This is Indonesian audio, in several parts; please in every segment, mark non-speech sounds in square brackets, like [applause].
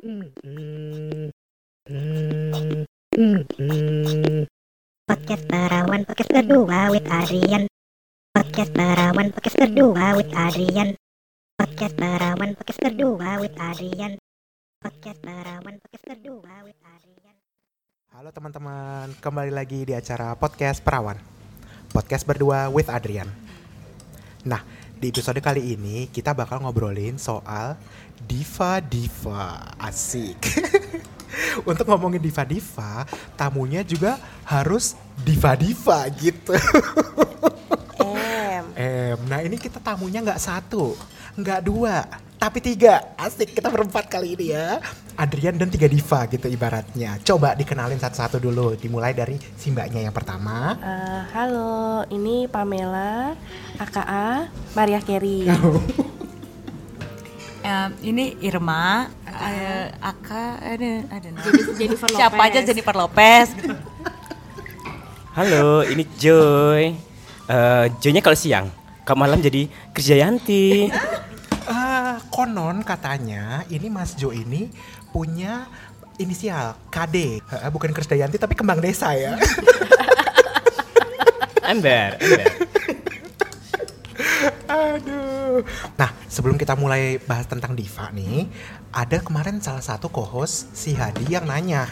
Podcast Perawan Podcast kedua with Adrian. Podcast Perawan Podcast kedua with Adrian. Podcast Perawan Podcast kedua with Adrian. Podcast Perawan Podcast kedua with Adrian. Halo teman-teman, kembali lagi di acara podcast Perawan. Podcast berdua with Adrian. Nah, di episode kali ini kita bakal ngobrolin soal diva-diva Asik. [laughs] Untuk ngomongin diva-diva, tamunya juga harus diva-diva gitu [laughs] M. Nah ini kita tamunya nggak satu, nggak dua, tapi tiga. Asik, kita berempat kali ini ya. Adrian dan tiga diva gitu ibaratnya. Coba dikenalin satu-satu dulu. Dimulai dari si mbaknya yang pertama. Eh, halo, ini Pamela, AKA Maria Carey. [laughs] Em, ini Irma, eh, Aka, ada, ada nama. Jennifer Siapa Lopez. aja Jennifer Lopez. Halo, ini Joy. Eh, Joynya kalau siang, kalau malam jadi Krisdayanti. Ah, [laughs] konon katanya ini Mas Jo ini punya inisial KD. Eh, Bukan Krisdayanti tapi kembang desa ya. [laughs] Ember, ember. [laughs] Aduh. Nah, sebelum kita mulai bahas tentang Diva nih, ada kemarin salah satu co-host si Hadi yang nanya,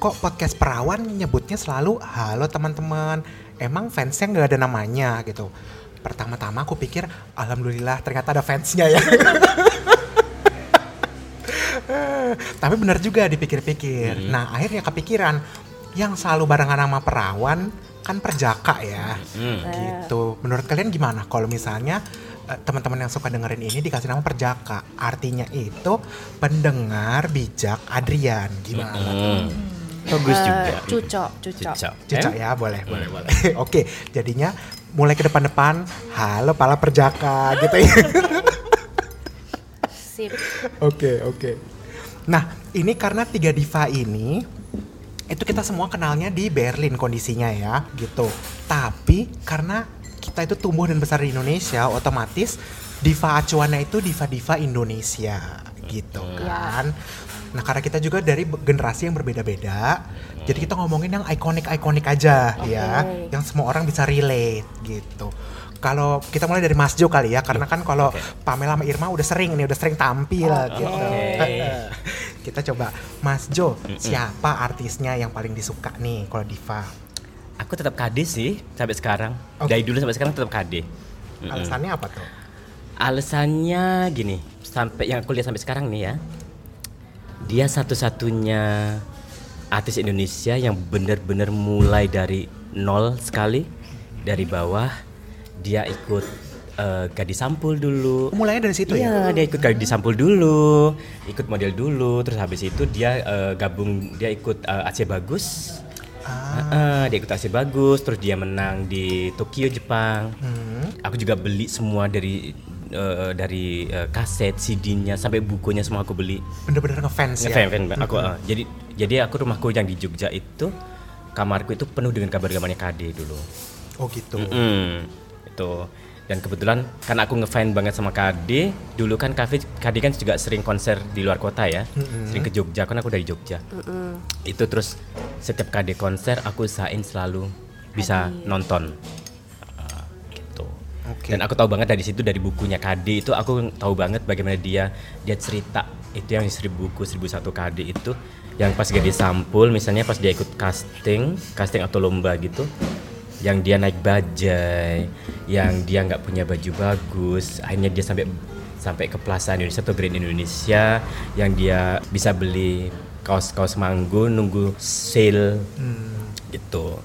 kok podcast perawan nyebutnya selalu halo teman-teman, emang fansnya nggak ada namanya gitu. Pertama-tama aku pikir, alhamdulillah ternyata ada fansnya ya. [laughs] Tapi benar juga dipikir-pikir. Nah, akhirnya kepikiran, yang selalu barengan nama perawan kan perjaka ya Hmm. gitu. Menurut kalian gimana kalau misalnya eh, teman-teman yang suka dengerin ini dikasih nama perjaka? Artinya itu pendengar bijak Adrian. Gimana? Hmm. Bagus Eh, juga. Cucok, cucok. Cicak. Cicak Em? ya, boleh, boleh, boleh. [laughs] Oke, jadinya mulai ke depan-depan, halo pala perjaka gitu ya. [laughs] Sip. Oke, oke. Nah, ini karena tiga diva ini itu kita semua kenalnya di Berlin kondisinya ya, gitu. Tapi karena kita itu tumbuh dan besar di Indonesia, otomatis diva acuannya itu diva-diva Indonesia, gitu kan. Nah, karena kita juga dari generasi yang berbeda-beda, jadi kita ngomongin yang ikonik-ikonik aja ya, Oke. yang semua orang bisa relate gitu. Kalau kita mulai dari Mas Jo kali ya, karena kan kalau Pamela sama Irma udah sering nih, udah sering tampil gitu. [laughs] kita coba Mas Jo, siapa artisnya yang paling disuka nih kalau diva? Aku tetap KD sih sampai sekarang. Oke. Dari dulu sampai sekarang tetap KD. Alasannya apa tuh? Alasannya gini, sampai yang aku lihat sampai sekarang nih ya. Dia satu-satunya artis Indonesia yang benar-benar mulai dari nol sekali dari bawah. Dia ikut eh, gadis sampul dulu. Mulainya dari situ ya? Iya, dia ikut gadis sampul dulu, ikut model dulu, terus habis itu dia eh, gabung, dia ikut eh, Aceh Bagus. Ah. Heeh, dia ikut Aceh Bagus, terus dia menang di Tokyo Jepang. Hmm. Aku juga beli semua dari eh, dari eh, kaset, CD-nya sampai bukunya semua aku beli. Bener-bener ngefans ya? Aku eh, jadi jadi aku rumahku yang di Jogja itu kamarku itu penuh dengan kabar-kabarnya KD dulu. Oh gitu. Mm, itu. Dan kebetulan karena aku ngefan banget sama KD dulu kan KD, KD kan juga sering konser di luar kota ya. Sering ke Jogja kan aku dari Jogja. Itu terus setiap KD konser aku usahain selalu bisa nonton. Ah, Oke. dan aku tahu banget dari situ dari bukunya KD itu aku tahu banget bagaimana dia dia cerita. Itu yang seribu buku seribu satu KD itu yang pas jadi sampul misalnya pas dia ikut casting casting atau lomba gitu yang dia naik bajai yang dia nggak punya baju bagus akhirnya dia sampai sampai ke Plaza Indonesia atau Grand Indonesia yang dia bisa beli kaos kaos manggung nunggu sale gitu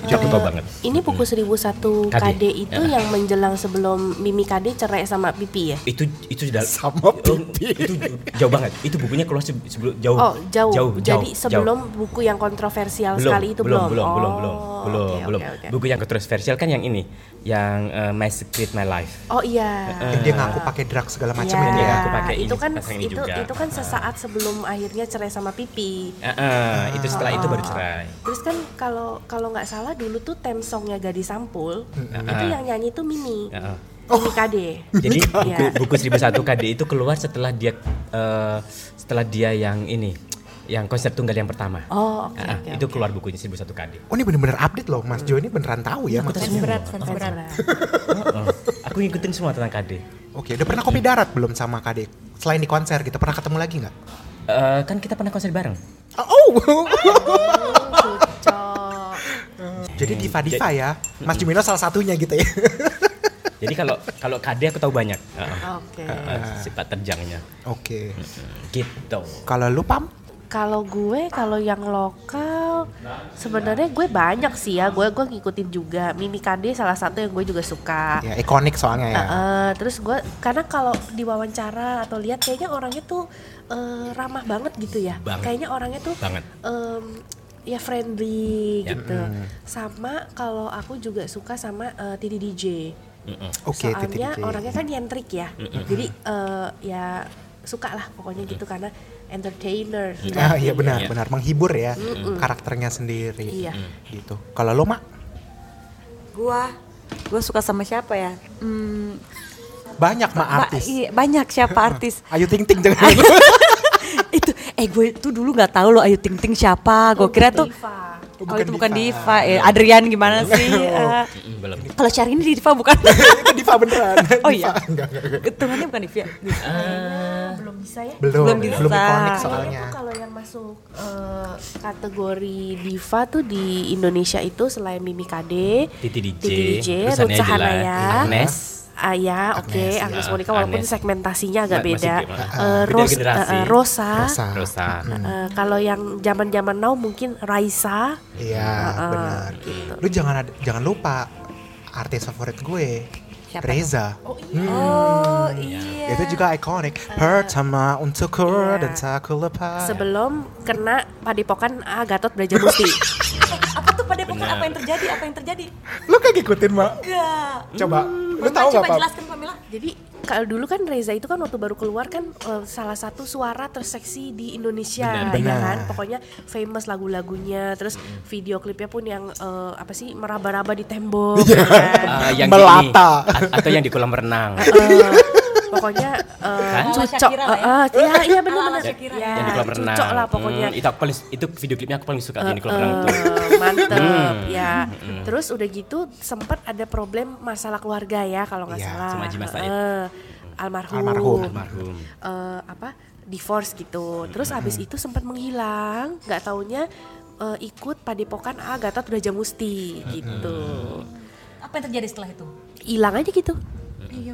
itu aku tahu banget Ini buku 1001 KD. KD itu yang menjelang sebelum Mimi KD cerai sama Pipi ya? itu itu sudah [laughs] Sama Oh, itu jauh banget itu bukunya keluar se- sebelum jauh Oh, jauh. jauh Jadi jauh, sebelum jauh. buku yang kontroversial belum sekali itu belum. belum belum belum Oh, belum belum oke, belum oke, oke. buku yang kontroversial kan yang ini yang eh, My Secret My Life Oh iya. Yang dia ngaku pakai drugs segala macam Iya, itu ya? aku pakai itu ini kan itu juga. itu kan sesaat sebelum akhirnya cerai sama Pipi. Eh, eh, itu setelah itu baru cerai Terus kan kalau kalau nggak salah dulu tuh theme songnya Gadis Sampul itu yang nyanyi tuh Mimi. Eh, eh. Mimi KD. Jadi buku, buku 1001 KD itu keluar setelah dia eh, setelah dia yang ini, yang konsep tunggal yang pertama. Oh, oke Ah, oke. itu keluar bukunya 1001 KD. Oh ini bener-bener update loh Mas Jo ini beneran tahu ya Mas. Fans berat, fans berat. Oh, aku ngikutin semua tentang KD. Oke, udah pernah kopi darat belum sama KD? Selain di konser gitu, pernah ketemu lagi nggak? Eh, kan kita pernah konser bareng. Oh, Cocok. Jadi diva-diva ya. Mas Jumino salah satunya gitu ya. [laughs] Jadi kalau kalau KD aku tahu banyak. Oke. Heeh, sifat terjangnya. Oke. Gitu. Kalau lu Pam? Kalau gue kalau yang lokal sebenarnya gue banyak sih ya. Gue gue ngikutin juga. Mimi KD salah satu yang gue juga suka. Ya ikonik soalnya ya. Eh, terus gue karena kalau diwawancara atau lihat kayaknya orangnya tuh eh, ramah banget gitu ya. Banget. Kayaknya orangnya tuh Banget. em, ya friendly Ya. gitu. Sama kalau aku juga suka sama eh, Titi DJ. Mm-mm. Oke, Soalnya Titi DJ. orangnya kan nyentrik ya. Jadi eh, ya suka lah pokoknya gitu karena entertainer. Ah, iya benar, Iya. benar menghibur ya karakternya sendiri. Iya. Gitu. Kalau lo mak Gua gua suka sama siapa ya? Hmm, banyak mak ba- artis. iya, banyak siapa [laughs] artis. Ayu Ting Ting jangan. [laughs] [laughs] itu eh gue tuh dulu nggak tahu loh Ayu Ting Ting siapa. Gue kira tuh Diva. Oh, Oh, bukan itu bukan Diva. Diva. Eh, Adrian gimana sih? Eh, Mm-mm, belum. kalau Syahrini Diva bukan? [laughs] itu Diva beneran. [laughs] Oh Diva. iya. Enggak, enggak, enggak. Hitungannya bukan Diva. Ah, belum bisa ya. Belum, Belum belum, bisa. ikonik Kayaknya soalnya. kalau yang masuk eh, kategori diva tuh di Indonesia itu selain Mimi KD, Titi DJ, Titi DJ, Ruth Hanaya Sahanaya, Agnes. Ah ya, oke, Agnes, Agnes ya. Monica walaupun Agnes. segmentasinya agak beda. Eh, Beda Ros- eh, Rosa, Rosa. Rosa. Eh, kalau yang zaman-zaman now mungkin Raisa. Iya, Heeh, benar. gitu. Lu jangan jangan lupa artis favorit gue. Siapa Reza. Oh iya. Itu juga ikonik. Pertama untukku Iya. dan tak lepas. Sebelum kena padepokan ah, Gatot Brajamusti. [laughs] Apa tuh Benar. apa yang terjadi? Apa yang terjadi? Lu kayak ngikutin, Mak? Enggak. Coba. Lu tahu Coba nggak, Pam? jelaskan Pamela. Jadi kalau dulu kan Reza itu kan waktu baru keluar kan eh, salah satu suara terseksi di Indonesia Benar, ya benar. kan pokoknya famous lagu-lagunya terus video klipnya pun yang eh, apa sih meraba-raba di tembok ya kan? [laughs] Ah, yang Melata. Di, atau yang di kolam renang. Eh, pokoknya eh, Kan? lah ya. eh, eh, iya iya benar-benar Ala-ala Shakira. ya, yang di kolam renang. cucok lah pokoknya Hmm, itu aku paling itu video klipnya aku paling suka yang di kolam renang tuh. Eh, mantep Hmm. ya terus udah gitu sempat ada problem masalah keluarga ya kalau nggak Iya, salah sama. Eh, almarhum Almarhum. Almarhum. eh, apa divorce gitu terus habis itu sempat menghilang nggak taunya eh, ikut padepokan A Gatot Brajamusti gitu Apa yang terjadi setelah itu? hilang aja gitu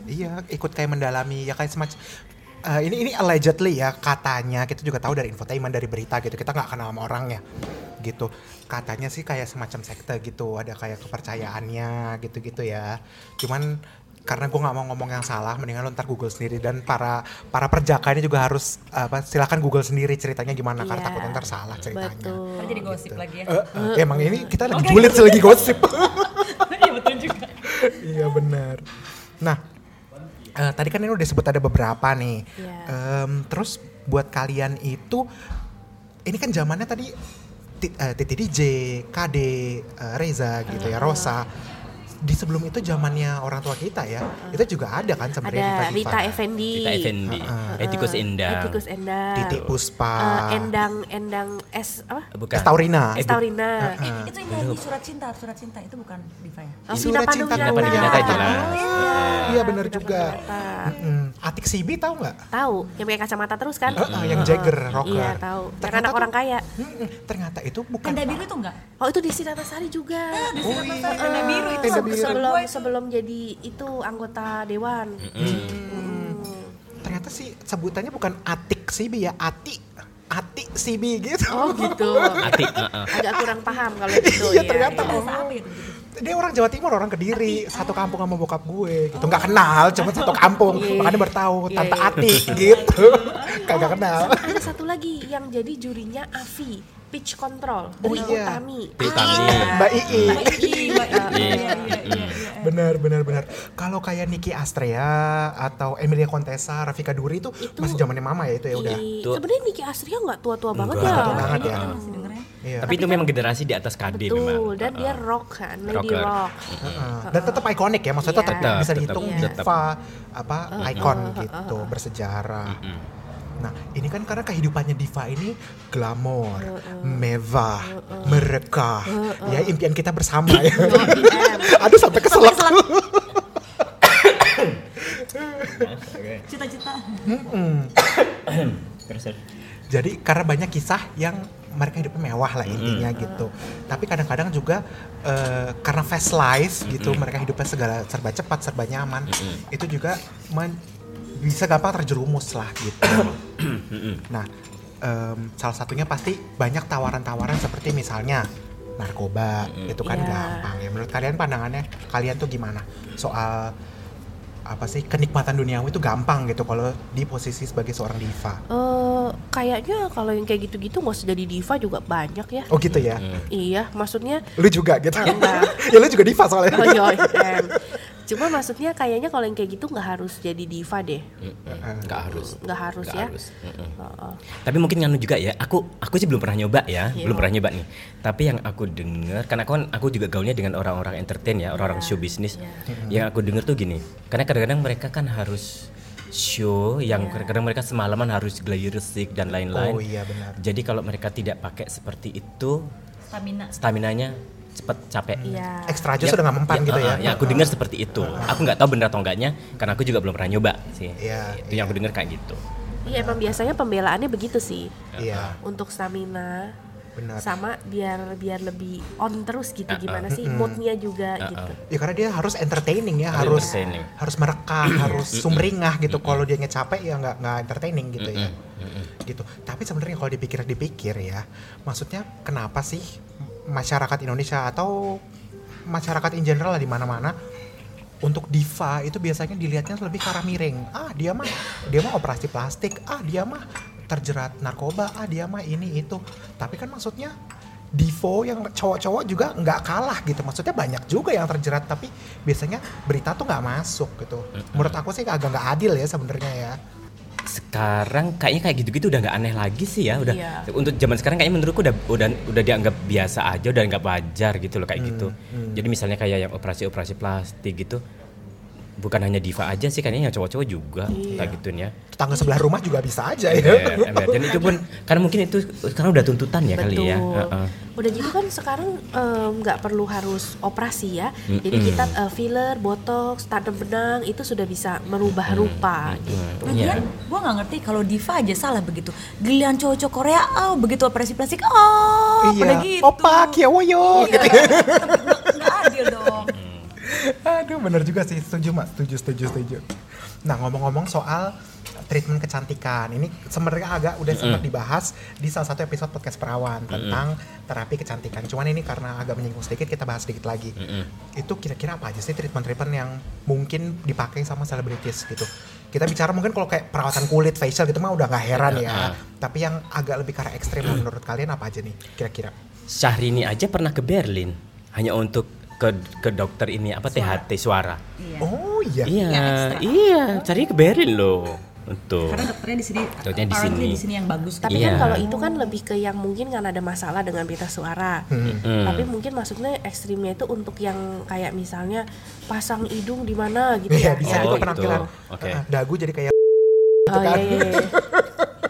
Iya, ikut kayak mendalami ya kayak semacam Eh, ini ini allegedly ya katanya kita juga tahu dari infotainment dari berita gitu kita nggak kenal sama orangnya gitu. Katanya sih kayak semacam sekte gitu ada kayak kepercayaannya gitu-gitu ya. Cuman karena gue nggak mau ngomong yang salah mendingan lo ntar google sendiri dan para para perjaka ini juga harus apa silakan google sendiri ceritanya gimana karena Iya, takutnya ntar salah ceritanya. betul. Ntar jadi gosip lagi ya. Eh, eh, emang ini kita lagi julid sih, lagi gosip. [laughs] Iya betul juga. iya benar. Nah, eh, tadi kan ini udah sebut ada beberapa nih. Iya. Em, terus buat kalian itu, ini kan zamannya tadi eh, Titi DJ, KD, eh, Reza gitu ya, Rosa. Di sebelum itu zamannya orang tua kita ya, itu juga ada kan sebenarnya ada diva-diva. Rita Effendi Kita Effendi, Heeh. Etikus Endang. Etikus Endang Titik Puspa, Eh, Endang Endang S apa Bukan. Estaurina. Eh, bu- Estaurina Heeh. Itu yang nyanyi surat cinta, surat cinta itu bukan Diva ya? Oh, Surat Cinta. Vina Panduwinata itu lah. Iya benar juga. Atik Sibi tahu nggak? Tahu, yang pakai kacamata terus kan? Eh, eh, yang Jagger, rocker. Iya, tahu. Yang Ternyata orang kaya. Ternyata itu bukan Tenda biru itu enggak? Oh, itu di Sari juga. Di Oh, Sinar iya. Pasar, tenda biru itu sebelum- biru. sebelum sebelum jadi itu anggota dewan. Mm. ternyata sih sebutannya bukan Atik Sibi ya, Ati. Ati Sibi gitu. Oh gitu. Ati, heeh. Agak kurang paham kalau [laughs] gitu Iya, ya. ternyata. Iya. Bahasa apa itu? Dia orang Jawa Timur, orang Kediri, satu kampung sama bokap gue gitu. Nggak kenal, cuma satu kampung. Iya. Makanya bertahu Iya, Tante iya. Ati gitu. [laughs] Kagak kenal. Sama ada satu lagi yang jadi jurinya Avi, Pitch Control Oh iya. Utami. Utami. Mbak Ii. Iya, Iya. Benar, benar, benar. Kalau kayak Niki Astrea atau Emilia Contessa, Rafika Duri itu, Itu- masih zamannya mama ya itu ya udah. Tuh. Sebenarnya Niki Astria nggak tua-tua banget Enggak. ya. Tua banget ya. Masih dengernya. Iya. Tapi itu memang generasi di atas KD memang. Betul, dan dia Uh-uh. rock kan, Lady Rocker. Rock. Heeh. Dan tetap ikonik ya, maksudnya tetap Iya. bisa Tetap, dihitung tetap. diva apa ikon gitu, bersejarah. Mm. Nah, ini kan karena kehidupannya diva ini glamor, mewah, mereka, ya impian kita bersama ya. [laughs] Aduh sampai keselak. Cita-cita. [coughs] Terus terus. Jadi karena banyak kisah yang mereka hidupnya mewah lah intinya gitu. Tapi kadang-kadang juga eh, karena fast life gitu, mereka hidupnya segala serba cepat, serba nyaman. Itu juga men- bisa gampang terjerumus lah gitu. [coughs] nah, em, salah satunya pasti banyak tawaran-tawaran seperti misalnya narkoba, itu kan Iya. gampang ya. Menurut kalian pandangannya kalian tuh gimana soal apa sih kenikmatan duniawi itu gampang gitu kalau di posisi sebagai seorang diva. Eh, kayaknya kalau yang kayak gitu-gitu nggak usah jadi diva juga banyak ya. Oh gitu ya. Iya, maksudnya Lu juga gitu. Enggak. [laughs] ya lu juga diva soalnya. oh, iya, em. [laughs] Cuma maksudnya kayaknya kalau yang kayak gitu nggak harus jadi diva deh. Nggak harus. Nggak harus Nggak ya. harus. Mm-mm. Heeh. Tapi mungkin nganu juga ya. Aku aku sih belum pernah nyoba ya, Iya. belum pernah nyoba nih. Tapi yang aku dengar, karena aku kan aku juga gaulnya dengan orang-orang entertain ya, orang-orang Iya. show bisnis. Yang aku dengar tuh gini, karena kadang-kadang mereka kan harus show yang kadang-kadang mereka semalaman harus gladiresik dan lain-lain. Oh iya benar. Jadi kalau mereka tidak pakai seperti itu, Stamina. stamina-nya cepet capek. Iya. Ekstra aja sudah nggak mempan gitu ya. uh, yang aku dengar seperti itu. Aku nggak tahu benar atau enggaknya, karena aku juga belum pernah nyoba sih. Iya, itu yang aku dengar kayak gitu. Iya emang biasanya pembelaannya begitu sih. Iya, Untuk stamina benar. sama biar biar lebih on terus gitu gimana sih moodnya juga gitu. Ya karena dia harus entertaining ya, Harus harus entertaining. harus merekah, harus sumringah gitu. Kalau dia capek ya nggak nggak entertaining gitu ya. Gitu. Tapi sebenarnya kalau dipikir-dipikir ya, maksudnya kenapa sih masyarakat Indonesia atau masyarakat in general lah di mana-mana untuk diva itu biasanya dilihatnya lebih ke arah miring. Ah, dia mah dia mah operasi plastik. Ah, dia mah terjerat narkoba. Ah, dia mah ini itu. Tapi kan maksudnya Divo yang cowok-cowok juga nggak kalah gitu. Maksudnya banyak juga yang terjerat tapi biasanya berita tuh nggak masuk gitu. Menurut aku sih agak nggak adil ya sebenarnya ya. Sekarang kayaknya kayak gitu-gitu udah nggak aneh lagi sih ya udah Iya. untuk zaman sekarang kayaknya menurutku udah udah udah dianggap biasa aja udah nggak wajar gitu loh kayak gitu jadi misalnya kayak yang operasi-operasi plastik gitu bukan hanya diva aja sih kayaknya yang cowok-cowok juga kayak gitunya Tetangga sebelah rumah juga bisa aja ya. Ember, ember. dan itu pun karena mungkin itu sekarang udah tuntutan ya kali ya Betul. Heeh. Udah gitu kan sekarang em, nggak perlu harus operasi ya. Jadi kita eh, filler, botox, tanam benang itu sudah bisa merubah rupa gitu. Iya. Lagian gue nggak ngerti kalau diva aja salah begitu. Giliran cowok-cowok Korea, oh begitu operasi plastik, oh iya. gitu. Opa, kiowoyo gitu. Nggak adil dong. Aduh, bener juga sih. Setuju, Mak. Setuju, setuju, setuju. Nah, ngomong-ngomong soal treatment kecantikan. Ini sebenarnya agak udah sempat dibahas di salah satu episode podcast perawan tentang terapi kecantikan. Cuman ini karena agak menyinggung sedikit, kita bahas sedikit lagi. Itu kira-kira apa aja sih treatment-treatment yang mungkin dipakai sama selebritis gitu? Kita bicara mungkin kalau kayak perawatan kulit, facial gitu mah udah nggak heran ya. Tapi yang agak lebih karena ekstrim menurut kalian apa aja nih kira-kira? Syahrini aja pernah ke Berlin hanya untuk ke ke dokter ini apa THT suara Oh iya. iya ekstra. iya cari ke Berlin loh untuk Karena dokternya di sini, Dokternya di sini. di sini yang bagus. Tapi Iya. kan kalau itu kan lebih ke yang mungkin kan ada masalah dengan berita suara. Hmm. Tapi mungkin maksudnya ekstrimnya itu untuk yang kayak misalnya pasang hidung di mana gitu Iya, ya. bisa ya, Oh, penampilan. gitu. Oke. Ah, dagu jadi kayak Oh, iya, iya, iya. [laughs]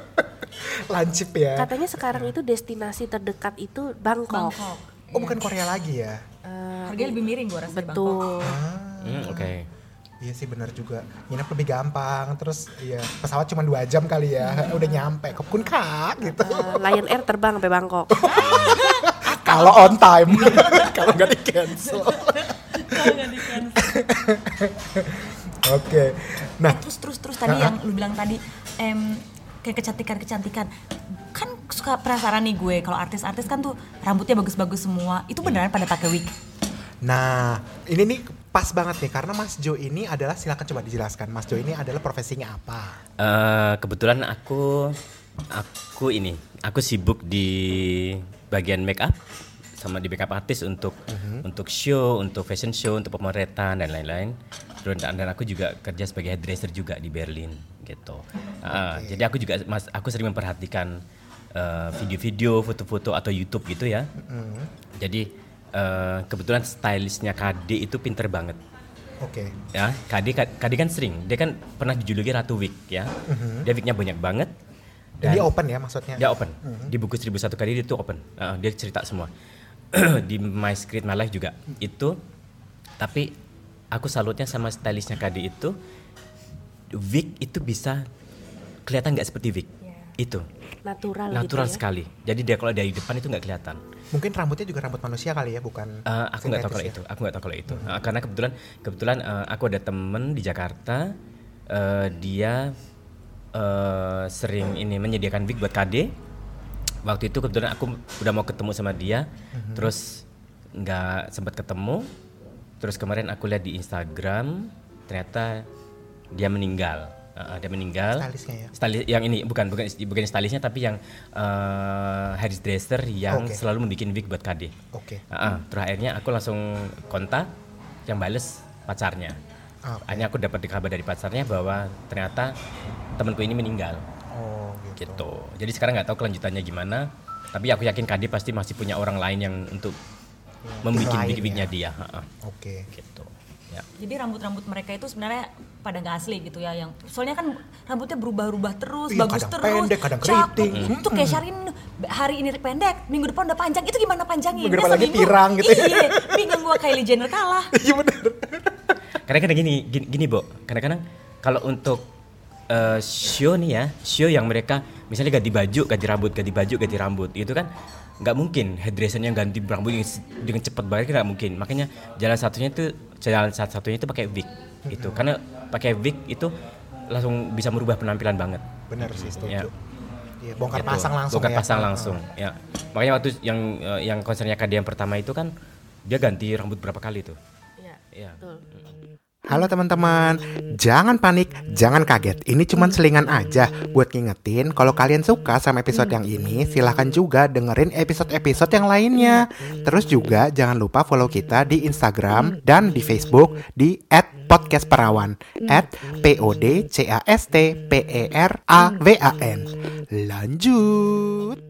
lancip ya. Katanya sekarang itu destinasi terdekat itu Bangkok. Bangkok. Oh bukan Korea lagi ya? Eh, Harganya lebih miring gue rasa di Bangkok. betul. Hmm, oke Iya sih benar juga. Nginep lebih gampang. Terus iya pesawat cuma dua jam kali ya. [laughs] Udah nyampe. Kepun kak gitu. Eh, Lion Air terbang sampai Bangkok. [laughs] Kalau on time. [laughs] Kalau nggak di cancel. Oke. Nah Eh, terus terus terus tadi Ha-ha. yang lu bilang tadi em kayak kecantikan kecantikan kan suka penasaran nih gue kalau artis-artis kan tuh rambutnya bagus-bagus semua itu beneran pada pakai wig Nah, ini nih pas banget nih karena Mas Jo ini adalah silakan coba dijelaskan. Mas Jo ini adalah profesinya apa? Eh, kebetulan aku aku ini aku sibuk di bagian make up sama di makeup artist untuk untuk show, untuk fashion show, untuk pemotretan dan lain-lain. Dan, dan aku juga kerja sebagai hairdresser juga di Berlin gitu. Ah, Jadi aku juga mas aku sering memperhatikan eh, video-video, foto-foto atau YouTube gitu ya. Jadi eh, kebetulan stylistnya KD itu pinter banget. Oke. ya Kadi Kadi kan sering. Dia kan pernah dijuluki ratu wig ya. Dia wignya banyak banget. Dan dia open ya maksudnya. dia open. Di buku 1001 Kadi dia tuh open. Uh, dia cerita semua. [clears throat] Di My Secret My Life juga. Itu tapi aku salutnya sama stylistnya Kadi itu wig itu bisa kelihatan nggak seperti wig itu natural, natural gitu ya. sekali jadi dia kalau dari depan itu nggak kelihatan Mungkin rambutnya juga rambut manusia kali ya, bukan Eh, aku nggak tahu kalau sintetis itu. Aku nggak tahu kalau itu. Eh, karena kebetulan kebetulan eh, aku ada temen di Jakarta. eh, dia eh, sering ini menyediakan wig buat KD. Waktu itu kebetulan aku udah mau ketemu sama dia, terus nggak sempat ketemu. Terus kemarin aku lihat di Instagram, ternyata dia meninggal. Eh, dia meninggal. Stylistnya ya? Stylis yang ini bukan bukan bukan stylistnya tapi yang eh hairdresser yang Oke. selalu membuat wig buat KD. Oke. Ah, ah. terus akhirnya aku langsung kontak yang bales pacarnya. Oke. Akhirnya aku dapat kabar dari pacarnya bahwa ternyata temanku ini meninggal Oh, gitu. gitu. Jadi sekarang nggak tahu kelanjutannya gimana. Tapi aku yakin Kadi pasti masih punya orang lain yang untuk membuat wig-wignya ya. dia. Ah. Oke. Gitu. Ya. Jadi rambut-rambut mereka itu sebenarnya pada nggak asli gitu ya yang soalnya kan rambutnya berubah-ubah terus, Iya, bagus kadang terus, pendek, kadang keriting. Tuh kayak Syarin hari ini pendek, minggu depan udah panjang. Itu gimana panjangnya? Minggu depan lagi pirang gitu ya. Iya, bingung gua Kylie Jenner kalah. [laughs] Iya benar. Karena kadang gini, gini, gini Bo. Kadang-kadang kalau untuk eh, show nih ya, show yang mereka misalnya ganti baju, ganti rambut, ganti baju, ganti rambut, itu kan nggak mungkin hairdressernya ganti rambut dengan cepat banget nggak mungkin. Makanya jalan satunya itu jalan satu satunya itu pakai wig itu. Karena pakai wig itu langsung bisa merubah penampilan banget. Benar sih setuju. Ya. Iya, bongkar Gitu. pasang langsung Bongkar ya. pasang langsung, ya. Makanya waktu yang eh, yang konsernya Kadi yang pertama itu kan dia ganti rambut berapa kali tuh? Iya, Iya. betul. Halo teman-teman, jangan panik, jangan kaget. Ini cuman selingan aja buat ngingetin kalau kalian suka sama episode yang ini, silahkan juga dengerin episode-episode yang lainnya. Terus juga jangan lupa follow kita di Instagram dan di Facebook di @podcastperawan @p-o-d-c-a-s-t-p-e-r-a-w-a-n. Lanjut.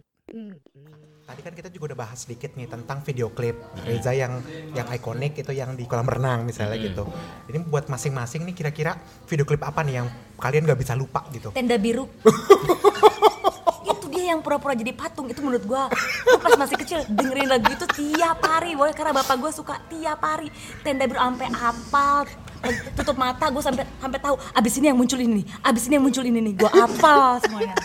Tadi kan kita juga udah bahas sedikit nih tentang video klip Reza yang yang ikonik itu yang di kolam renang misalnya gitu. Ini buat masing-masing nih kira-kira video klip apa nih yang kalian gak bisa lupa gitu. Tenda biru. [laughs] itu dia yang pura-pura jadi patung itu menurut gua gua pas masih kecil dengerin lagu itu tiap hari boy karena bapak gua suka tiap hari tenda biru sampai hafal tutup mata gua sampai sampai tahu abis ini yang muncul ini nih abis ini yang muncul ini nih gua hafal semuanya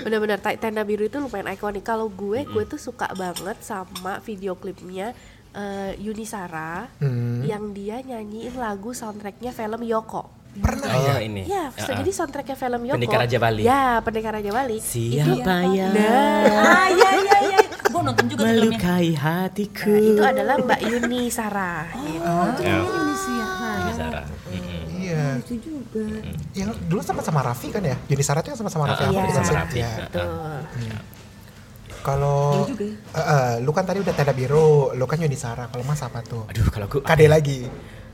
Bener-bener tenda biru itu lumayan ikonik. Kalau gue, gue tuh suka banget sama video klipnya eh, Yuni Sara Hmm. yang dia nyanyiin lagu soundtracknya film Yoko. Pernah Oh, ya? ini. Ya, so- jadi soundtracknya film Yoko. Pendekar Raja Bali. Ya, Pendekar Raja Bali. Siapa yang ah iya iya iya gua nonton juga tuh filmnya melukai hatiku? Nah, itu adalah Mbak Yuni Sara. gitu. Ya. Ini Sarah. Mm-mm. Iya. Itu juga. Yang dulu sama sama Raffi kan ya? Yuni Sara tuh yang sama sama Raffi Ah, iya. sama Raffi. Iya. Betul. Kalau Eh, eh, lu kan tadi udah tenda biru, lu kan Yuni Sara. Kalau Mas apa tuh? Aduh, kalau aku Kade lagi.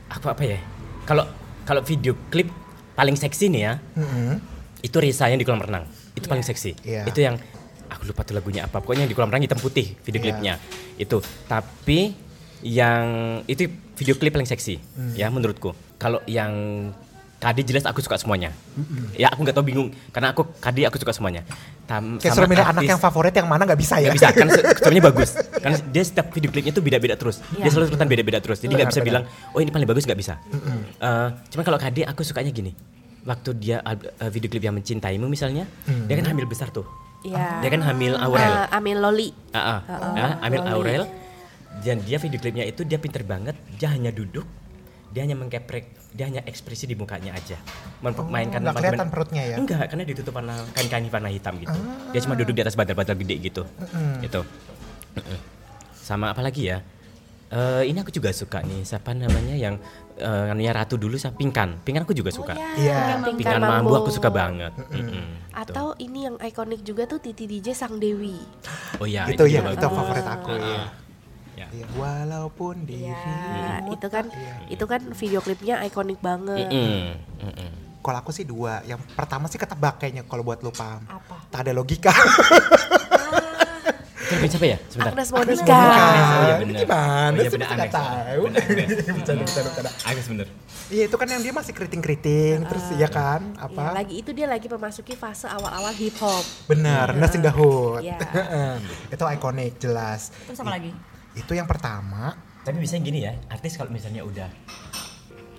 aku apa ya? Kalau kalau video klip paling seksi nih ya, Mm-mm. itu Risa yang di kolam renang. Itu paling seksi. Iya. Itu yang aku lupa tuh lagunya apa. Pokoknya yang di kolam renang hitam putih video Iya. klipnya. Itu. Tapi yang itu video klip paling seksi Hmm. ya menurutku. Kalau yang Kadi jelas aku suka semuanya. Ya aku nggak tahu bingung karena aku Kadi aku suka semuanya. Tam, Kayak sama suruh milih anak artis- yang favorit yang mana nggak bisa ya? Gak bisa, kan [laughs] storynya bagus. Kan dia setiap video klipnya tuh beda-beda terus. Dia Iya. selalu kelihatan beda-beda terus. Jadi nggak bisa Benar, bilang, oh ini paling bagus nggak bisa. Eh, cuman kalau KD aku sukanya gini. Waktu dia eh, video klip yang mencintaimu misalnya, dia kan hamil besar tuh. Iya. Dia kan hamil Aurel. Eh, Amin Loli. Ah, ah. Oh, Ah, Amil Loli. Aurel dan dia video klipnya itu dia pinter banget dia hanya duduk dia hanya mengkeprek dia hanya ekspresi di mukanya aja memainkan nggak kelihatan perutnya ya? enggak karena ditutup warna kain-kain warna hitam gitu dia cuma duduk di atas bantal-bantal gede gitu gitu Mm-mm. sama apa lagi ya Eh, ini aku juga suka nih. Siapa namanya yang eh, namanya Ratu dulu sama Pingkan. Pingkan aku juga suka. Iya. Pingkan Mambo aku suka banget. Atau ini yang ikonik juga tuh Titi DJ Sang Dewi. Oh iya, itu ya, juga itu favorit aku ya. Ya. Iya, walaupun diri. Ya, itu kan itu kan video klipnya ikonik banget. Mm-mm, mm-mm. Kalau aku sih dua. Yang pertama sih ketebak kayaknya kalau buat lu paham. Apa? Tak ada logika. Itu lagunya siapa ya? Sebentar. Agnes Monica. Monica. Oh iya Ini benar. gimana Oh iya sih? Agnes. tahu. Benar, Agnes. [laughs] Bercanda, bercanda, bercanda. Agnes bener. Iya itu kan yang dia masih keriting-keriting terus ya kan Ya, apa? lagi itu dia lagi memasuki fase awal-awal hip hop. Benar, Nas in the Hood. Iya. [laughs] itu ikonik jelas. Terus apa lagi? Itu yang pertama. Tapi bisa gini ya, artis kalau misalnya udah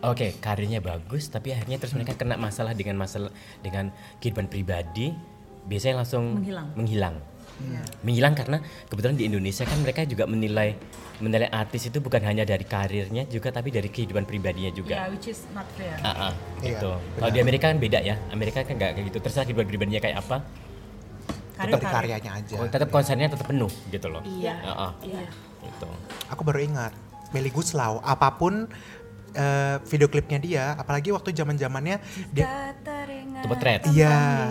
Oke, karirnya bagus, tapi akhirnya terus mereka kena masalah dengan masalah dengan kehidupan pribadi, biasanya langsung Menghilang. menghilang. Menghilang karena kebetulan di Indonesia kan mereka juga menilai menilai artis itu bukan hanya dari karirnya juga tapi dari kehidupan pribadinya juga. Ya, which is not fair. Ah, ah, Iya, gitu. benar. Kalau di Amerika kan beda ya. Amerika kan nggak kayak gitu. Terserah kehidupan pribadinya kayak apa, Tetap di karyanya aja. oh, tetap konsernya tetap penuh gitu loh. Iya. Ah, ah, Iya. Gitu. Aku baru ingat Meli Guslau apa pun eh, video klipnya dia, apalagi waktu zaman-zamannya dia Itu potret. iya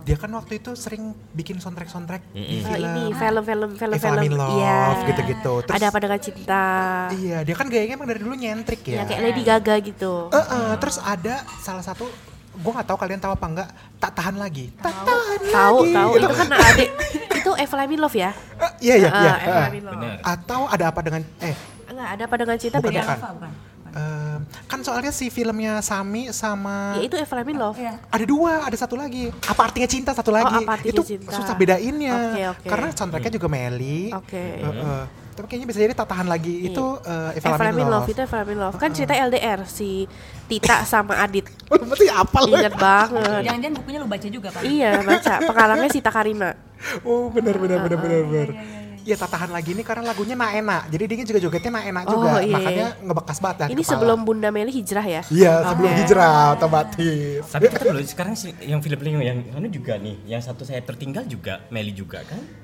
dia kan waktu itu sering bikin soundtrack-soundtrack di Eh, film. ini film-film film-film Film in Love iya. gitu-gitu. Terus Ada apa dengan cinta? Iya, dia kan gayanya emang dari dulu nyentrik Ya ya. kayak Lady Gaga gitu. Eh, eh, terus ada salah satu gue nggak tahu kalian tahu apa enggak tak tahan lagi tak tahan Tahu, lagi tahu Gitu. itu kan [laughs] adik itu Eva Love Love ya? Eh, iya iya Ah, iya atau ada apa dengan eh Enggak, ada apa dengan cinta Bukan, beda. bukan. Bukan? eh, kan soalnya si filmnya Sami sama Ya itu Eva Love. Iya. ada dua ada satu lagi apa artinya cinta satu lagi Oh, Apa Artinya itu Cinta. susah bedainnya Oke, oke. karena soundtracknya juga Meli Oke. Eh, eh. Tapi kayaknya bisa jadi tak tahan lagi itu eh, Eva Eva Lamin Love. Love itu Eva Love. Kan cerita LDR si Tita sama Adit. [laughs] Berarti apa lo? Ingat banget. Jangan-jangan bukunya lu baca juga, Pak. Iya, baca. Pengalamannya Sita Karina. Oh benar benar benar benar benar. Iya tak tahan lagi ini karena lagunya nak enak. Jadi dia juga jogetnya nak enak juga. Oh, iya, Makanya iya. ngebekas banget di Ini kepala. sebelum Bunda Meli hijrah ya? Iya sebelum Oke. hijrah otomatis. Tapi tetap loh sekarang sih yang film-film yang anu juga nih, yang satu saya tertinggal juga Meli juga kan?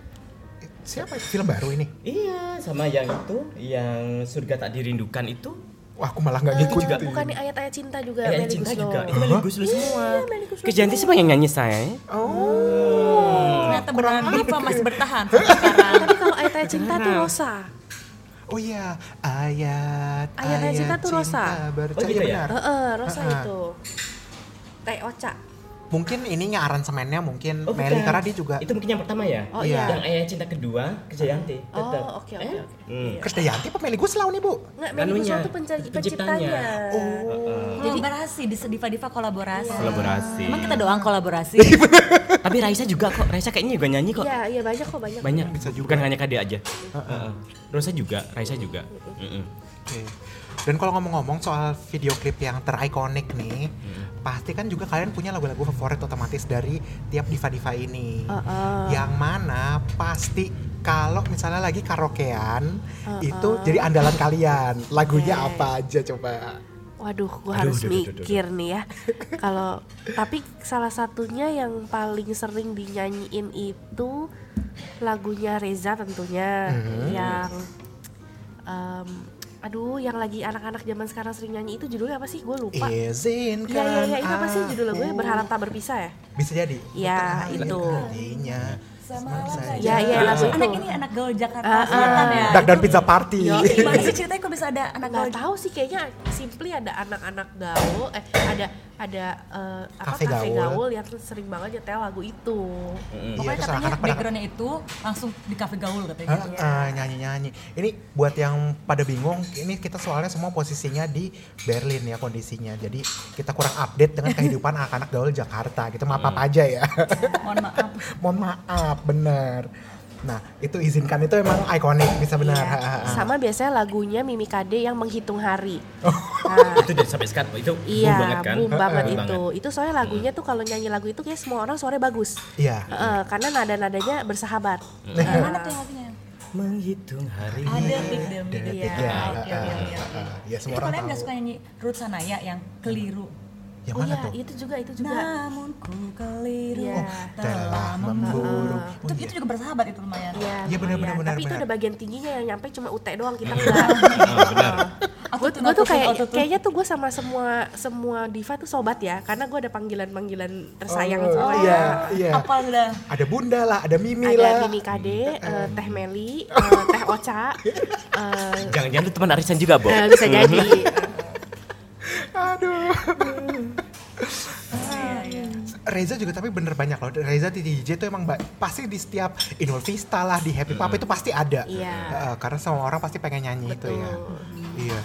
Siapa itu film baru ini? Iya, sama yang itu, yang surga tak dirindukan itu. Wah aku malah nggak Eh, ngikutin. juga. Bukannya ayat-ayat cinta juga Melly cinta Guslo. juga. Itu Meli Guslo semua. Melly Guslo Kejanti semua yang nyanyi saya. Oh. Ternyata beneran diva masih bertahan [laughs] sampai sekarang. Tapi kalau ayat-ayat cinta tuh Rosa. Oh iya ayat Ayat-ayat cinta tuh Rosa. Oh, gitu ya? benar. Heeh, Rosa itu. Kayak Ocha. Mungkin ininya aransemennya mungkin Oh, Meli bukan. karena dia juga Itu mungkin yang pertama ya? Oh, iya. Yang ayah cinta kedua, Kejayanti. tetap. Oh, oke oke Eh? oke. Hmm. Krisdayanti apa Meli Guslau nih bu? Guslo Anunya, tuh penca- penciptanya. penciptanya. Oh. Kolaborasi di Diva-Diva kolaborasi. Kolaborasi. Emang kita doang kolaborasi. [laughs] Tapi Raisa juga kok. Raisa kayaknya juga nyanyi kok. Iya, iya banyak kok banyak. Banyak. Bisa juga. Bukan hanya Kade aja. Heeh. Rosa juga, Raisa juga. Mm-mm. Oke. Dan kalau ngomong-ngomong soal video klip yang terikonik nih, pasti kan juga kalian punya lagu-lagu favorit otomatis dari tiap diva-diva ini. Uh-uh. Yang mana pasti kalau misalnya lagi karaokean itu jadi andalan kalian. Lagunya Oke. apa aja coba? Waduh, gua Aduh, harus aduh, aduh, aduh, mikir nih ya. Kalau tapi salah satunya yang paling sering dinyanyiin itu lagunya Reza tentunya Mhm. yang em, aduh yang lagi anak-anak zaman sekarang sering nyanyi itu judulnya apa sih? Gue lupa. Izinkan Iya iya iya itu apa sih judul lagunya? aku. Berharap tak berpisah ya? Bisa jadi. Iya, Bukan itu. Iya, iya, lagu itu. Anak ini anak gaul Jakarta Ah, ah. Selatan ya. Dak dan Pizza Party. Gimana sih ceritanya kok bisa ada anak gaul tahu sih kayaknya simply ada anak-anak gaul eh ada ada eh, apa Kafe gaul. gaul yang sering banget nyetel lagu itu. Iya, Pokoknya terus katanya backgroundnya itu langsung di kafe gaul katanya. Ah, ah, nyanyi-nyanyi. Ini buat yang pada bingung, ini kita soalnya semua posisinya di Berlin ya kondisinya. Jadi kita kurang update dengan [laughs] kehidupan anak-anak gaul Jakarta gitu. Maaf apa aja ya. Mohon maaf. [laughs] Mohon maaf, bener. Nah, itu izinkan itu emang ikonik bisa benar. Iya. Sama biasanya lagunya Mimi Kade yang menghitung hari. Nah, [laughs] Itu dari sampai sekarang itu boom iya, banget kan? boom banget Boom itu. Itu soalnya lagunya tuh kalau nyanyi lagu itu kayak semua orang suaranya bagus. Iya. Heeh, karena nada-nadanya bersahabat. Yang mana tuh yang lagunya? Menghitung hari. Ada detik demi detik. Iya. Ya, Oke ha, oke ha, oke. ha. Ya Itu semua orang kalian nggak yang oh mana iya, tuh? itu juga itu juga. Namun ku keliru Iya. Telah memburu. Itu Itu juga bersahabat itu lumayan. Iya, Iya, benar, benar, benar, Tapi itu ada bagian tingginya yang nyampe cuma UT doang kita Iya. enggak. [laughs] Ah, benar. Aku gue tuh kayak kayaknya tuh gue sama semua semua diva tuh sobat ya karena gue ada panggilan panggilan tersayang Oh, semuanya iya, iya. Apa udah? Ada Bunda lah, ada Mimi ada lah. Mimi Kade, eh, Teh Meli, eh, Teh Ocha, [laughs] eh, Jangan-jangan teman arisan juga, Bo? eh, bisa jadi. [laughs] Aduh. Reza juga tapi bener banyak loh. Reza di DJ itu emang pasti di setiap Inul Vista lah, di Happy Pop itu pasti ada. Iya. Eh, karena semua orang pasti pengen nyanyi itu ya. Iya.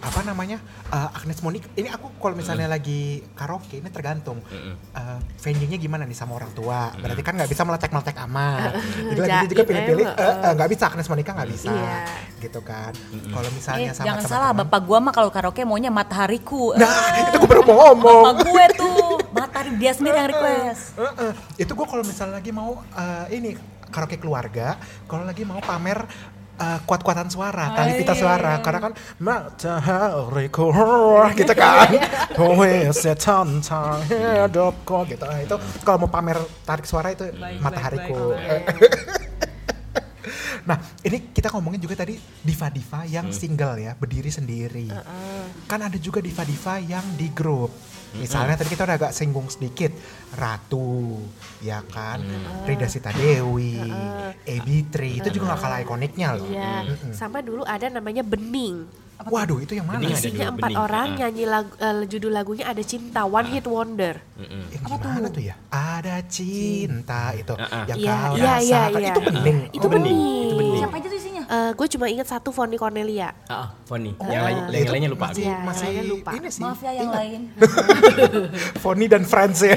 Apa namanya? Eh, Agnes Monica. Ini aku kalau misalnya lagi karaoke ini tergantung. Eh, venue-nya gimana nih sama orang tua. Berarti kan nggak bisa meletek-meletek amat. Jadi lagi juga Jaim, pilih-pilih. eh, nggak bisa Agnes Monica nggak bisa. Iya. Gitu kan. Kalau misalnya Eh, sama jangan teman-teman. salah, bapak gua mah kalau karaoke maunya matahariku. Nah, itu gue baru mau ngomong. Bapak gue tuh, matahari dia sendiri yang request. Heeh. Itu gue kalau misalnya lagi mau eh, ini karaoke keluarga, kalau lagi mau pamer eh, kuat-kuatan suara, tali pita suara, karena kan matahariku [laughs] gitu kan, [laughs] kowe setan hidupku gitu. Nah, itu kalau mau pamer tarik suara itu matahariku. [laughs] [laughs] Nah, ini kita ngomongin juga tadi diva-diva yang single ya, berdiri sendiri. Kan ada juga diva-diva yang di grup. Misalnya tadi kita udah agak singgung sedikit, Ratu, ya kan, Rida Sita Dewi, AB3, itu juga gak kalah ikoniknya loh. Iya, sama dulu ada namanya Bening. Waduh, itu yang mana? Bening ada Isinya empat Bening. orang Ah. nyanyi lagu, eh, judul lagunya ada cinta One Hit Wonder. Yang gimana tuh? ya? Ada cinta itu, Ah, ah. yang Iya, kau iya, iya, rasakan. iya. Itu bening. Itu Oh, Bening. Itu Bening. Siapa aja tuh isinya? gue cuma ingat satu Fonny Cornelia. Ah, ah, Foni. Yang lain, Nah, yang lainnya lupa. Masih, Iya, yang masih lainnya lupa. ini sih. Maaf ya yang ingat. lain. [laughs] Fonny dan Friends ya.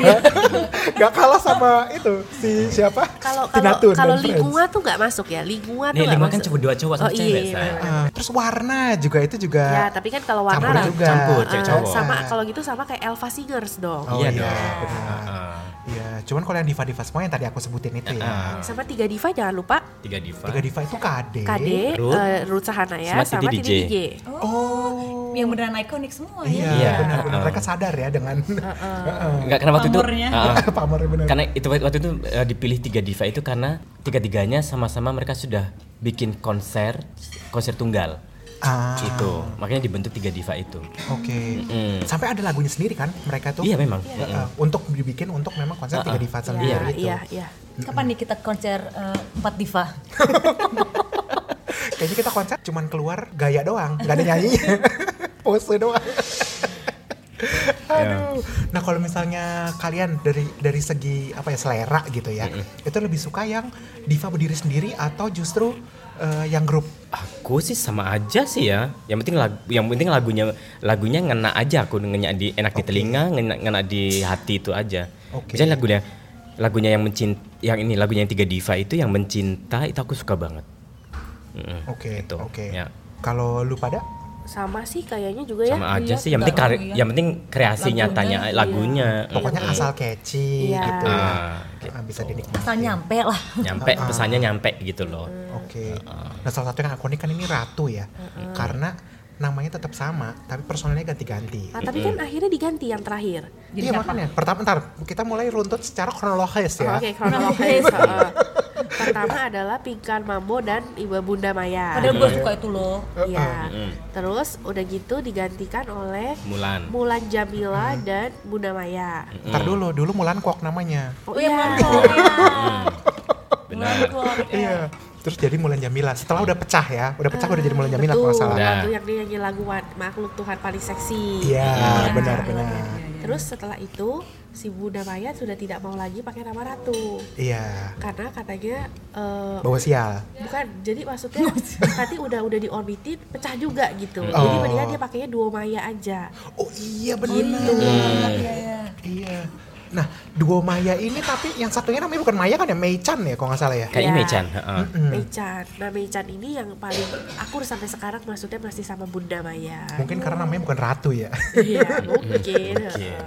[laughs] Gak kalah sama itu si siapa? Kalau kalau kalau. Lingua tuh nggak masuk ya. Lingua tuh lima masuk. kan cuma dua cowok sama Oh, cewek, iya. Ah, terus warna juga itu juga. Ya, tapi kan kalau warna Campur juga. Campur, cewek Eh, cowok. sama kalau gitu sama kayak Elva Singers dong. Oh Iya iya, benar. Iya, cuman kalau yang diva-diva semua yang tadi aku sebutin itu ya. Sama tiga diva jangan lupa Tiga diva. Tiga diva itu KD. KD, Ruth, eh, Ruth Sahanaya, sama sama Titi DJ. DJ. Oh. Yang beneran ikonik semua Iya, ya. Iya. benar-benar Ah. mereka sadar ya dengan Enggak karena waktu Pamornya. itu. ah. [laughs] pamernya benar. karena itu waktu itu eh, dipilih tiga diva itu karena tiga-tiganya sama-sama mereka sudah bikin konser konser tunggal Ah, itu makanya dibentuk tiga diva itu Oke. Mm. Sampai ada lagunya sendiri kan mereka tuh? iya memang Eh, eh, untuk dibikin untuk memang konser Ah, tiga ah. diva Iya, sendiri itu. iya, iya. Kapan nih kita konser eh, empat diva? [laughs] Kayaknya kita konser cuman keluar gaya doang, nggak ada nyanyi. [laughs] Pose doang. [laughs] Aduh. Nah kalau misalnya kalian dari dari segi apa ya selera gitu ya, itu lebih suka yang diva berdiri sendiri atau justru eh, yang grup? aku sih sama aja sih ya yang penting lagu yang penting lagunya lagunya ngena aja aku ngena di enak di Oke. telinga ngena, ngena di hati itu aja Oke. misalnya lagunya lagunya yang mencint yang ini lagunya yang tiga diva itu yang mencinta itu aku suka banget Oke, itu oke. ya Kalau lu pada? Sama sih kayaknya juga ya. sama aja Iya, sih yang penting kar- iya. yang penting kreasi Lagunya, nyatanya iya. lagunya Pokoknya Mm-mm. asal catchy Iya. gitu ya. Ah, Ah, bisa dinikmati. Asal nyampe lah. nyampe Ah. pesannya nyampe gitu loh Oke. Nah salah satu yang ikonik kan ini Ratu ya, karena namanya tetap sama, tapi personelnya ganti-ganti. Ah, tapi kan akhirnya diganti yang terakhir. Jadi Iya siapa? makanya. Pertama ntar kita mulai runtut secara kronologis ya. Oke, kronologis. [laughs] Pertama adalah Pinkan Mambo dan Ibu Bunda Maya. Padahal gue suka itu loh. Iya. Terus udah gitu digantikan oleh Mulan Mulan Jamila dan Bunda Maya. Ntar dulu, dulu Mulan Kok namanya. Oh iya, iya. Mm, benar Iya. Terus jadi Mulan Jamila. Setelah udah pecah ya, udah pecah udah jadi Mulan Jamila kalau nggak salah. Waktu yang dia nyanyi lagu Makhluk Tuhan paling seksi. Iya, Iya. benar-benar. Terus setelah itu si Bunda Maya sudah tidak mau lagi pakai nama Ratu Iya. karena katanya eh, Bawa sial. bukan jadi maksudnya [laughs] nanti udah udah diorbitin pecah juga gitu jadi Oh. mendingan dia pakainya duo Maya aja Oh iya benar. Iya, iya. Iya. Nah, duo Maya ini tapi yang satunya namanya bukan Maya kan ya, Mei Chan ya kalau nggak salah ya. kayak Iya. Imechan heeh. Mm. Meichan nah Meichan ini yang paling aku sampai sekarang maksudnya masih sama Bunda Maya Mungkin karena namanya bukan Ratu ya. iya mungkin [laughs] Mungkin.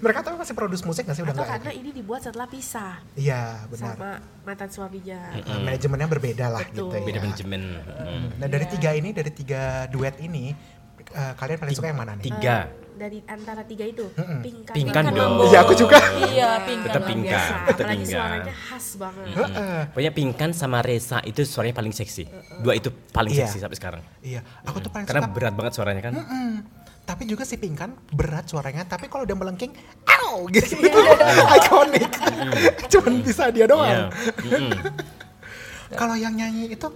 Mereka tuh masih produce musik nggak sih udah atau nggak? karena ini dibuat setelah pisah Iya, benar. sama mantan suaminya Uh, manajemennya berbeda lah Betul. gitu ya. beda manajemen Mm. Nah dari tiga ini, dari tiga duet ini, eh, kalian paling suka yang mana nih? Tiga. Dari antara tiga itu, pingkan. Pingkan Pingkan dong. Mambo. Iya, aku juga. Iya, pingkan Tetap pingkan. biasa. Tetap Apalagi pingkan. suaranya khas banget. Heeh. Pokoknya Pingkan sama Reza itu suaranya paling seksi. Dua itu paling Iya. seksi sampai sekarang. Iya, aku tuh paling Karena suka. berat banget suaranya kan. Mm, tapi juga si Pingkan berat suaranya, tapi kalau udah melengking, ow gitu. [laughs] Ikonik. Cuman bisa dia Iya. doang. Mm-mm. [laughs] Kalau yang nyanyi itu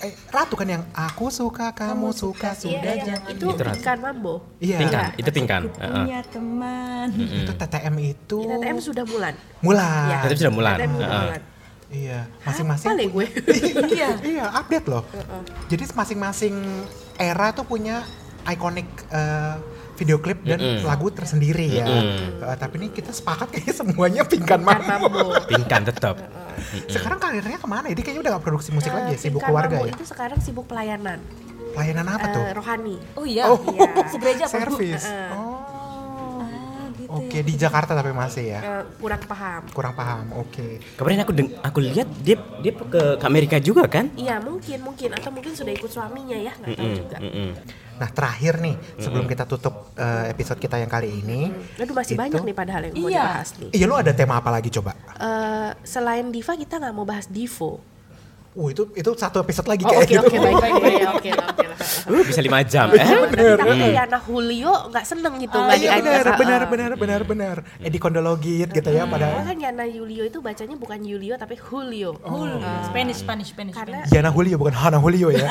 eh, Ratu kan yang aku suka, kamu suka, Iya, sudah iya. jangan. Itu Itu Ratu. pingkan mambo. Iya. Pingkan, itu Pingkan. Heeh. Punya teman. Itu TTM itu Di TTM sudah bulan. mulai. Iya. TTM sudah. TTM bulan. Iya, masing-masing nih gue? iya, [laughs] iya, update loh. Jadi masing-masing era tuh punya ikonik eh, video klip dan Mm-mm. lagu tersendiri ya. Mm-mm. Eh, tapi ini kita sepakat [laughs] kayaknya semuanya Pingkan Mambo. Pingkan tetap. Sekarang karirnya ke mana? Dia kayaknya udah gak produksi musik Eh, lagi ya, sibuk keluarga mambo ya. itu sekarang sibuk pelayanan. Pelayanan apa tuh? Eh, rohani. Oh iya. Oh, Iya. Segereja apa? Servis. Heeh. Oh. Oke, ya. di Jakarta tapi masih ya. Eh, kurang paham. Kurang paham. Oke. Kemarin aku deng- aku lihat dia dia ke, ke Amerika juga kan? Iya mungkin mungkin atau mungkin sudah ikut suaminya ya nggak tahu Mm-mm, juga. mm-mm. Nah, terakhir nih, sebelum kita tutup eh, episode kita yang kali ini, Aduh masih Itu- banyak nih padahal yang mau Iya. dibahas nih. iya lu ada tema apa lagi coba? Eh, selain diva kita nggak mau bahas divo. Uh, itu itu satu episode lagi Oh kayak oke gitu. oke baik baik baik oke oke [laughs] lah. Uh, bisa lima jam. Eh? Tapi takutnya Yana Julio nggak seneng gitu Ah, nggak iya diajak. benar, Ah, benar, ah. benar, benar, benar. Edi Kondologit gitu ya, Karena padahal kan Yana Julio itu bacanya bukan Julio tapi Julio. Hulu. Spanish, Spanish, Spanish. Karena Yana Julio bukan Hana Julio ya. [laughs]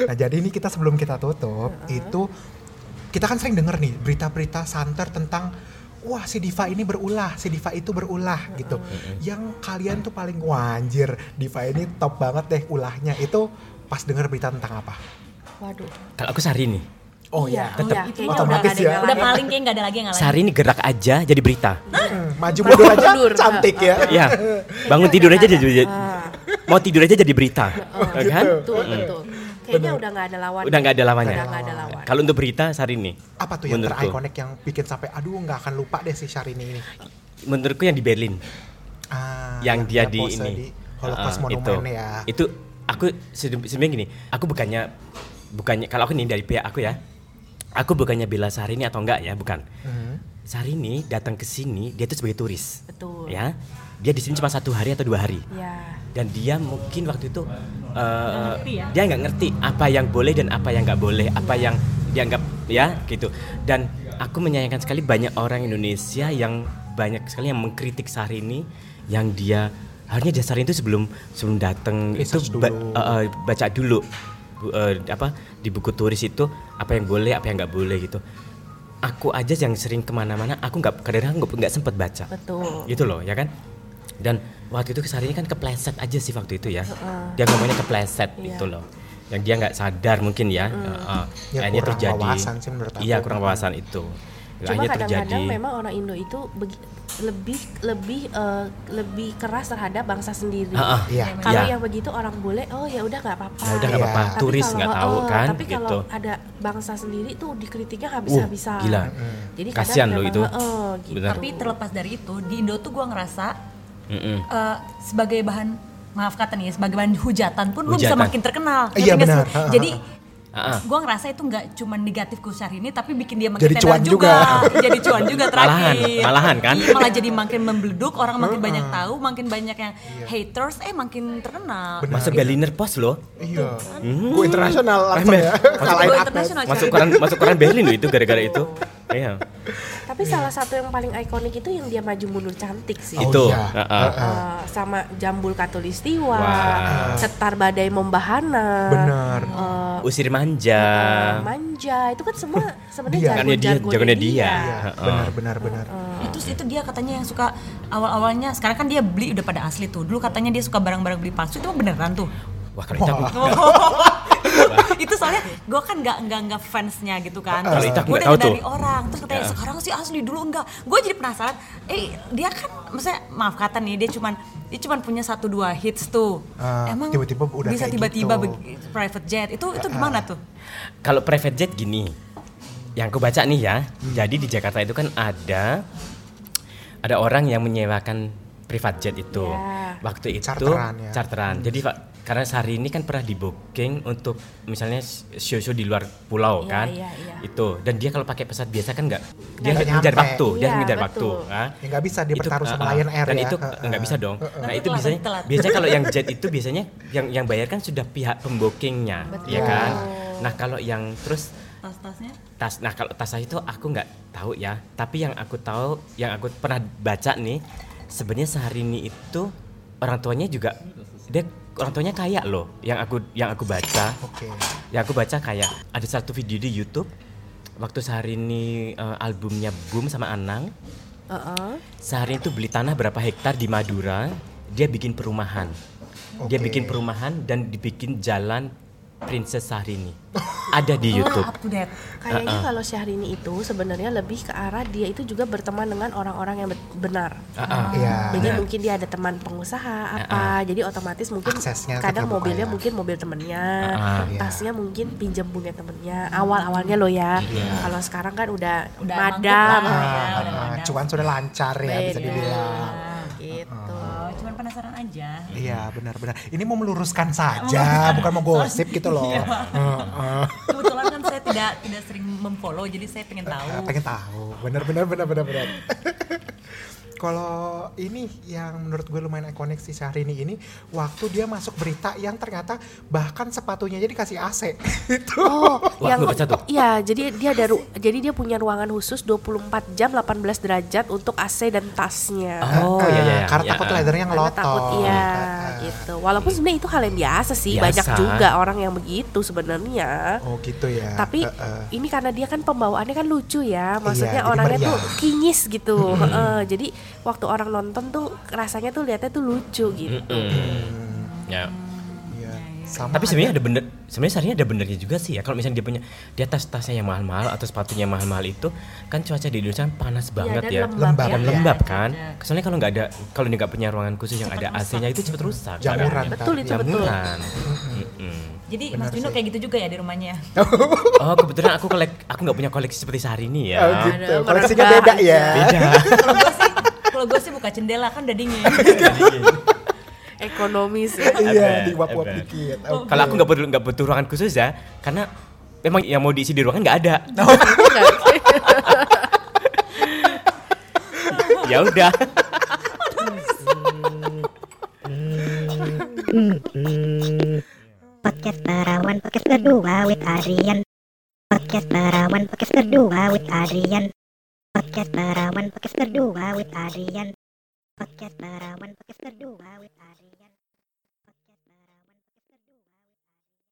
nah jadi ini kita sebelum kita tutup itu kita kan sering denger nih berita-berita santer tentang wah si Diva ini berulah, si Diva itu berulah gitu. Yang kalian tuh paling wanjir Diva ini top banget deh ulahnya itu pas denger berita tentang apa? waduh. Kalau aku Sari nih. Oh Iya, ya, iya, tetap kayaknya otomatis udah ya. Udah paling kayak nggak ada lagi yang ngalahin. Sari ini gerak aja jadi berita. Hmm, maju mundur aja cantik ya. [laughs] Iya. Bangun tidur aja jadi Ah, mau tidur aja jadi berita. Ya kan? betul betul. Kayaknya udah nggak ada lawan. Udah nggak ada lawannya. Udah nggak ada lawan. Kalau untuk berita Sari nih. Apa tuh yang Menurutku. terikonik yang bikin sampai aduh nggak akan lupa deh si Syahrini ini. Menurutku yang di Berlin. Ah, yang dia di pose ini di Holocaust Monument itu, ya. itu aku se- sebenarnya gini aku bukannya bukannya kalau aku nih dari pihak aku ya aku bukannya bela Syahrini atau enggak ya bukan Mhm. Syahrini datang ke sini dia itu sebagai turis Betul. ya dia di sini cuma satu hari atau dua hari Ya. dan dia mungkin waktu itu uh, ngerti ya? dia nggak ngerti apa yang boleh dan apa yang nggak boleh apa yang dianggap ya gitu dan aku menyayangkan sekali banyak orang Indonesia yang banyak sekali yang mengkritik Syahrini yang dia harusnya dasar itu sebelum sebelum datang itu ba- dulu. uh, uh, baca dulu Bu- uh, apa di buku turis itu apa yang boleh apa yang nggak boleh gitu aku aja yang sering ke mana-mana aku nggak kadang-kadang nggak nggak sempet baca Betul. gitu loh ya kan dan waktu itu Sari ini kan kepleset aja sih waktu itu ya dia ngomongnya kepleset Iya. gitu loh yang dia nggak sadar mungkin ya Heeh. Ya, akhirnya kurang terjadi wawasan sih menurut aku. iya kurang wawasan itu Cuma akhirnya kadang-kadang terjadi memang orang Indo itu begi- lebih lebih eh, lebih keras terhadap bangsa sendiri. Ah, ah. Iya. Kalau Iya. yang begitu orang boleh, oh ya udah nggak apa-apa. Ya udah nggak apa-apa Tapi turis nggak tahu oh, kan Tapi gitu kalau ada bangsa sendiri tuh dikritiknya uh habis-habisan. gila Jadi kasihan loh itu oh, gitu. benar Tapi terlepas dari itu, di Indo tuh gua ngerasa Mm-mm. eh, sebagai bahan maaf kata nih ya, sebagai bahan hujatan pun lu bisa makin terkenal. Iya, benar. sih? Jadi ah. gua ngerasa itu nggak cuma negatif ke Syahrini tapi bikin dia makin Jadi cuan juga. [laughs] jadi cuan juga terakhir. Malahan, malahan kan? Iya, malah jadi makin membeleduk, orang makin banyak tahu, makin banyak yang haters, eh makin terkenal. Benar. masuk Berliner Post loh Iya. Gue internasional langsung ya. Kalahin Agnes. internasional, masuk koran masuk koran Berlin loh itu gara-gara itu iya Tapi salah satu yang paling ikonik itu yang dia maju mundur cantik sih. Oh, itu iya. Ah, ah. Eh, sama Jambul Katulistiwa, Wah. Setar Badai Membahana, Benar. eh, usir manja Manja itu kan semua sebenarnya Karena dia- jargonnya dia. dia. Iya, Heeh. benar benar benar. itu itu dia katanya yang suka awal-awalnya sekarang kan dia beli udah pada asli tuh dulu katanya dia suka barang-barang beli palsu itu mah beneran tuh wah kalau itu aku itu soalnya gue kan nggak nggak nggak fansnya gitu kan Kalau terus aku gue dengar dari tuh. orang terus katanya Ya. sekarang sih asli dulu enggak gue jadi penasaran eh dia kan maksudnya maaf kata nih dia cuman dia cuman punya satu dua hits tuh Ah, emang tiba-tiba udah bisa tiba-tiba gitu. private jet itu itu gimana tuh Kalau private jet gini, yang aku baca nih ya, jadi di Jakarta itu kan ada ada orang yang menyewakan private jet itu. Ya. Waktu itu Charteran ya. charteran. Jadi Pak karena sehari ini kan pernah di booking untuk misalnya show-show di luar pulau Iya, kan iya, iya. itu dan dia kalau pakai pesawat biasa kan nggak dia Nggak ngejar waktu dia Iya, ngejar waktu ah. Ya nggak bisa dia bertaruh sama ah, ah. Lion Air dan ya. itu Ah, nggak ah. bisa dong nah Nanti itu telat, biasanya telat. biasanya kalau yang jet itu biasanya yang yang bayar kan sudah pihak pembookingnya ya kan nah kalau yang terus Tas-tasnya tas nah kalau tas itu aku nggak tahu ya tapi yang aku tahu yang aku pernah baca nih sebenarnya sehari ini itu orang tuanya juga dia orang tuanya kaya loh yang aku yang aku baca Oke. yang aku baca kayak ada satu video di YouTube waktu sehari ini eh, albumnya Boom sama Anang Heeh. sehari itu beli tanah berapa hektar di Madura dia bikin perumahan dia Oke. bikin perumahan dan dibikin jalan Princess Syahrini [laughs] ada di YouTube up to date. Kayaknya kalau Syahrini itu sebenarnya lebih ke arah dia itu juga berteman dengan orang-orang yang benar. Ah, ah. Iya. Jadi Nah. mungkin dia ada teman pengusaha apa, jadi otomatis mungkin Aksesnya kadang mobilnya ya. mungkin mobil temennya, Ah, iya. tasnya mungkin pinjam punya temennya. Awal-awalnya loh ya. Iya. Kalau sekarang kan udah, Udah madam, Ya, udah ah. madam. cuan sudah lancar ya bisa Beda. dibilang. Penasaran aja. Iya benar-benar. Ini mau meluruskan saja, bukan mau gosip gitu loh. Iya. Kebetulan kan saya tidak tidak sering memfollow jadi saya pengen tahu. Pengen tahu bener-bener bener kalau ini yang menurut gue lumayan ikonik si Syahrini ini waktu dia masuk berita yang ternyata bahkan sepatunya aja dikasih AC [laughs] itu Oh, Wah, yang baca tuh. Iya, jadi dia ada jadi dia punya ruangan khusus 24 jam 18 derajat untuk AC dan tasnya. oh iya iya karena iya. takut leathernya Karena ngelotok takut iya gitu. Walaupun sebenarnya itu hal yang biasa sih, Biasa. banyak juga orang yang begitu sebenarnya. oh gitu ya Tapi Heeh. ini karena dia kan pembawaannya kan lucu ya, maksudnya Iya, jadi orangnya meriah. tuh kinyis gitu. Heeh, jadi waktu orang nonton tuh rasanya tuh lihatnya tuh lucu gitu. Mm-mm. Ya. Iya. Sama Tapi sebenarnya ada bener, sebenarnya seharusnya ada benernya juga sih ya. Kalau misalnya dia punya dia tas-tasnya yang mahal-mahal atau sepatunya yang mahal-mahal itu, kan cuaca di Indonesia kan panas banget dan ya. lembab Lembab, ya. Dan Iya, lembab iya, kan. iya. Soalnya kalau nggak ada, kalau dia nggak punya ruangan khusus yang ada AC-nya itu cepet rusak. Jamuran. Betul itu betul. Jamuran. Jadi Benar Mas Juno kayak gitu juga ya di rumahnya. [laughs] Oh kebetulan aku kolek, aku nggak punya koleksi seperti sehari ini ya. Oh, gitu. Ada koleksinya beda ya Beda. Kalau gue sih sih buka jendela kan udah dingin. [laughs] Ekonomis ya. iya diuap-uap dikit Oh, Oke. Kalau aku nggak butuh nggak butuh ruangan khusus ya, karena memang yang mau diisi di ruangan nggak ada. ya udah. Podcast Perawan Podcast kedua with Adrian Podcast Perawan Podcast kedua with Adrian Podcast Perawan Podcast kedua with Adrian. Podcast Perawan Podcast kedua with Adrian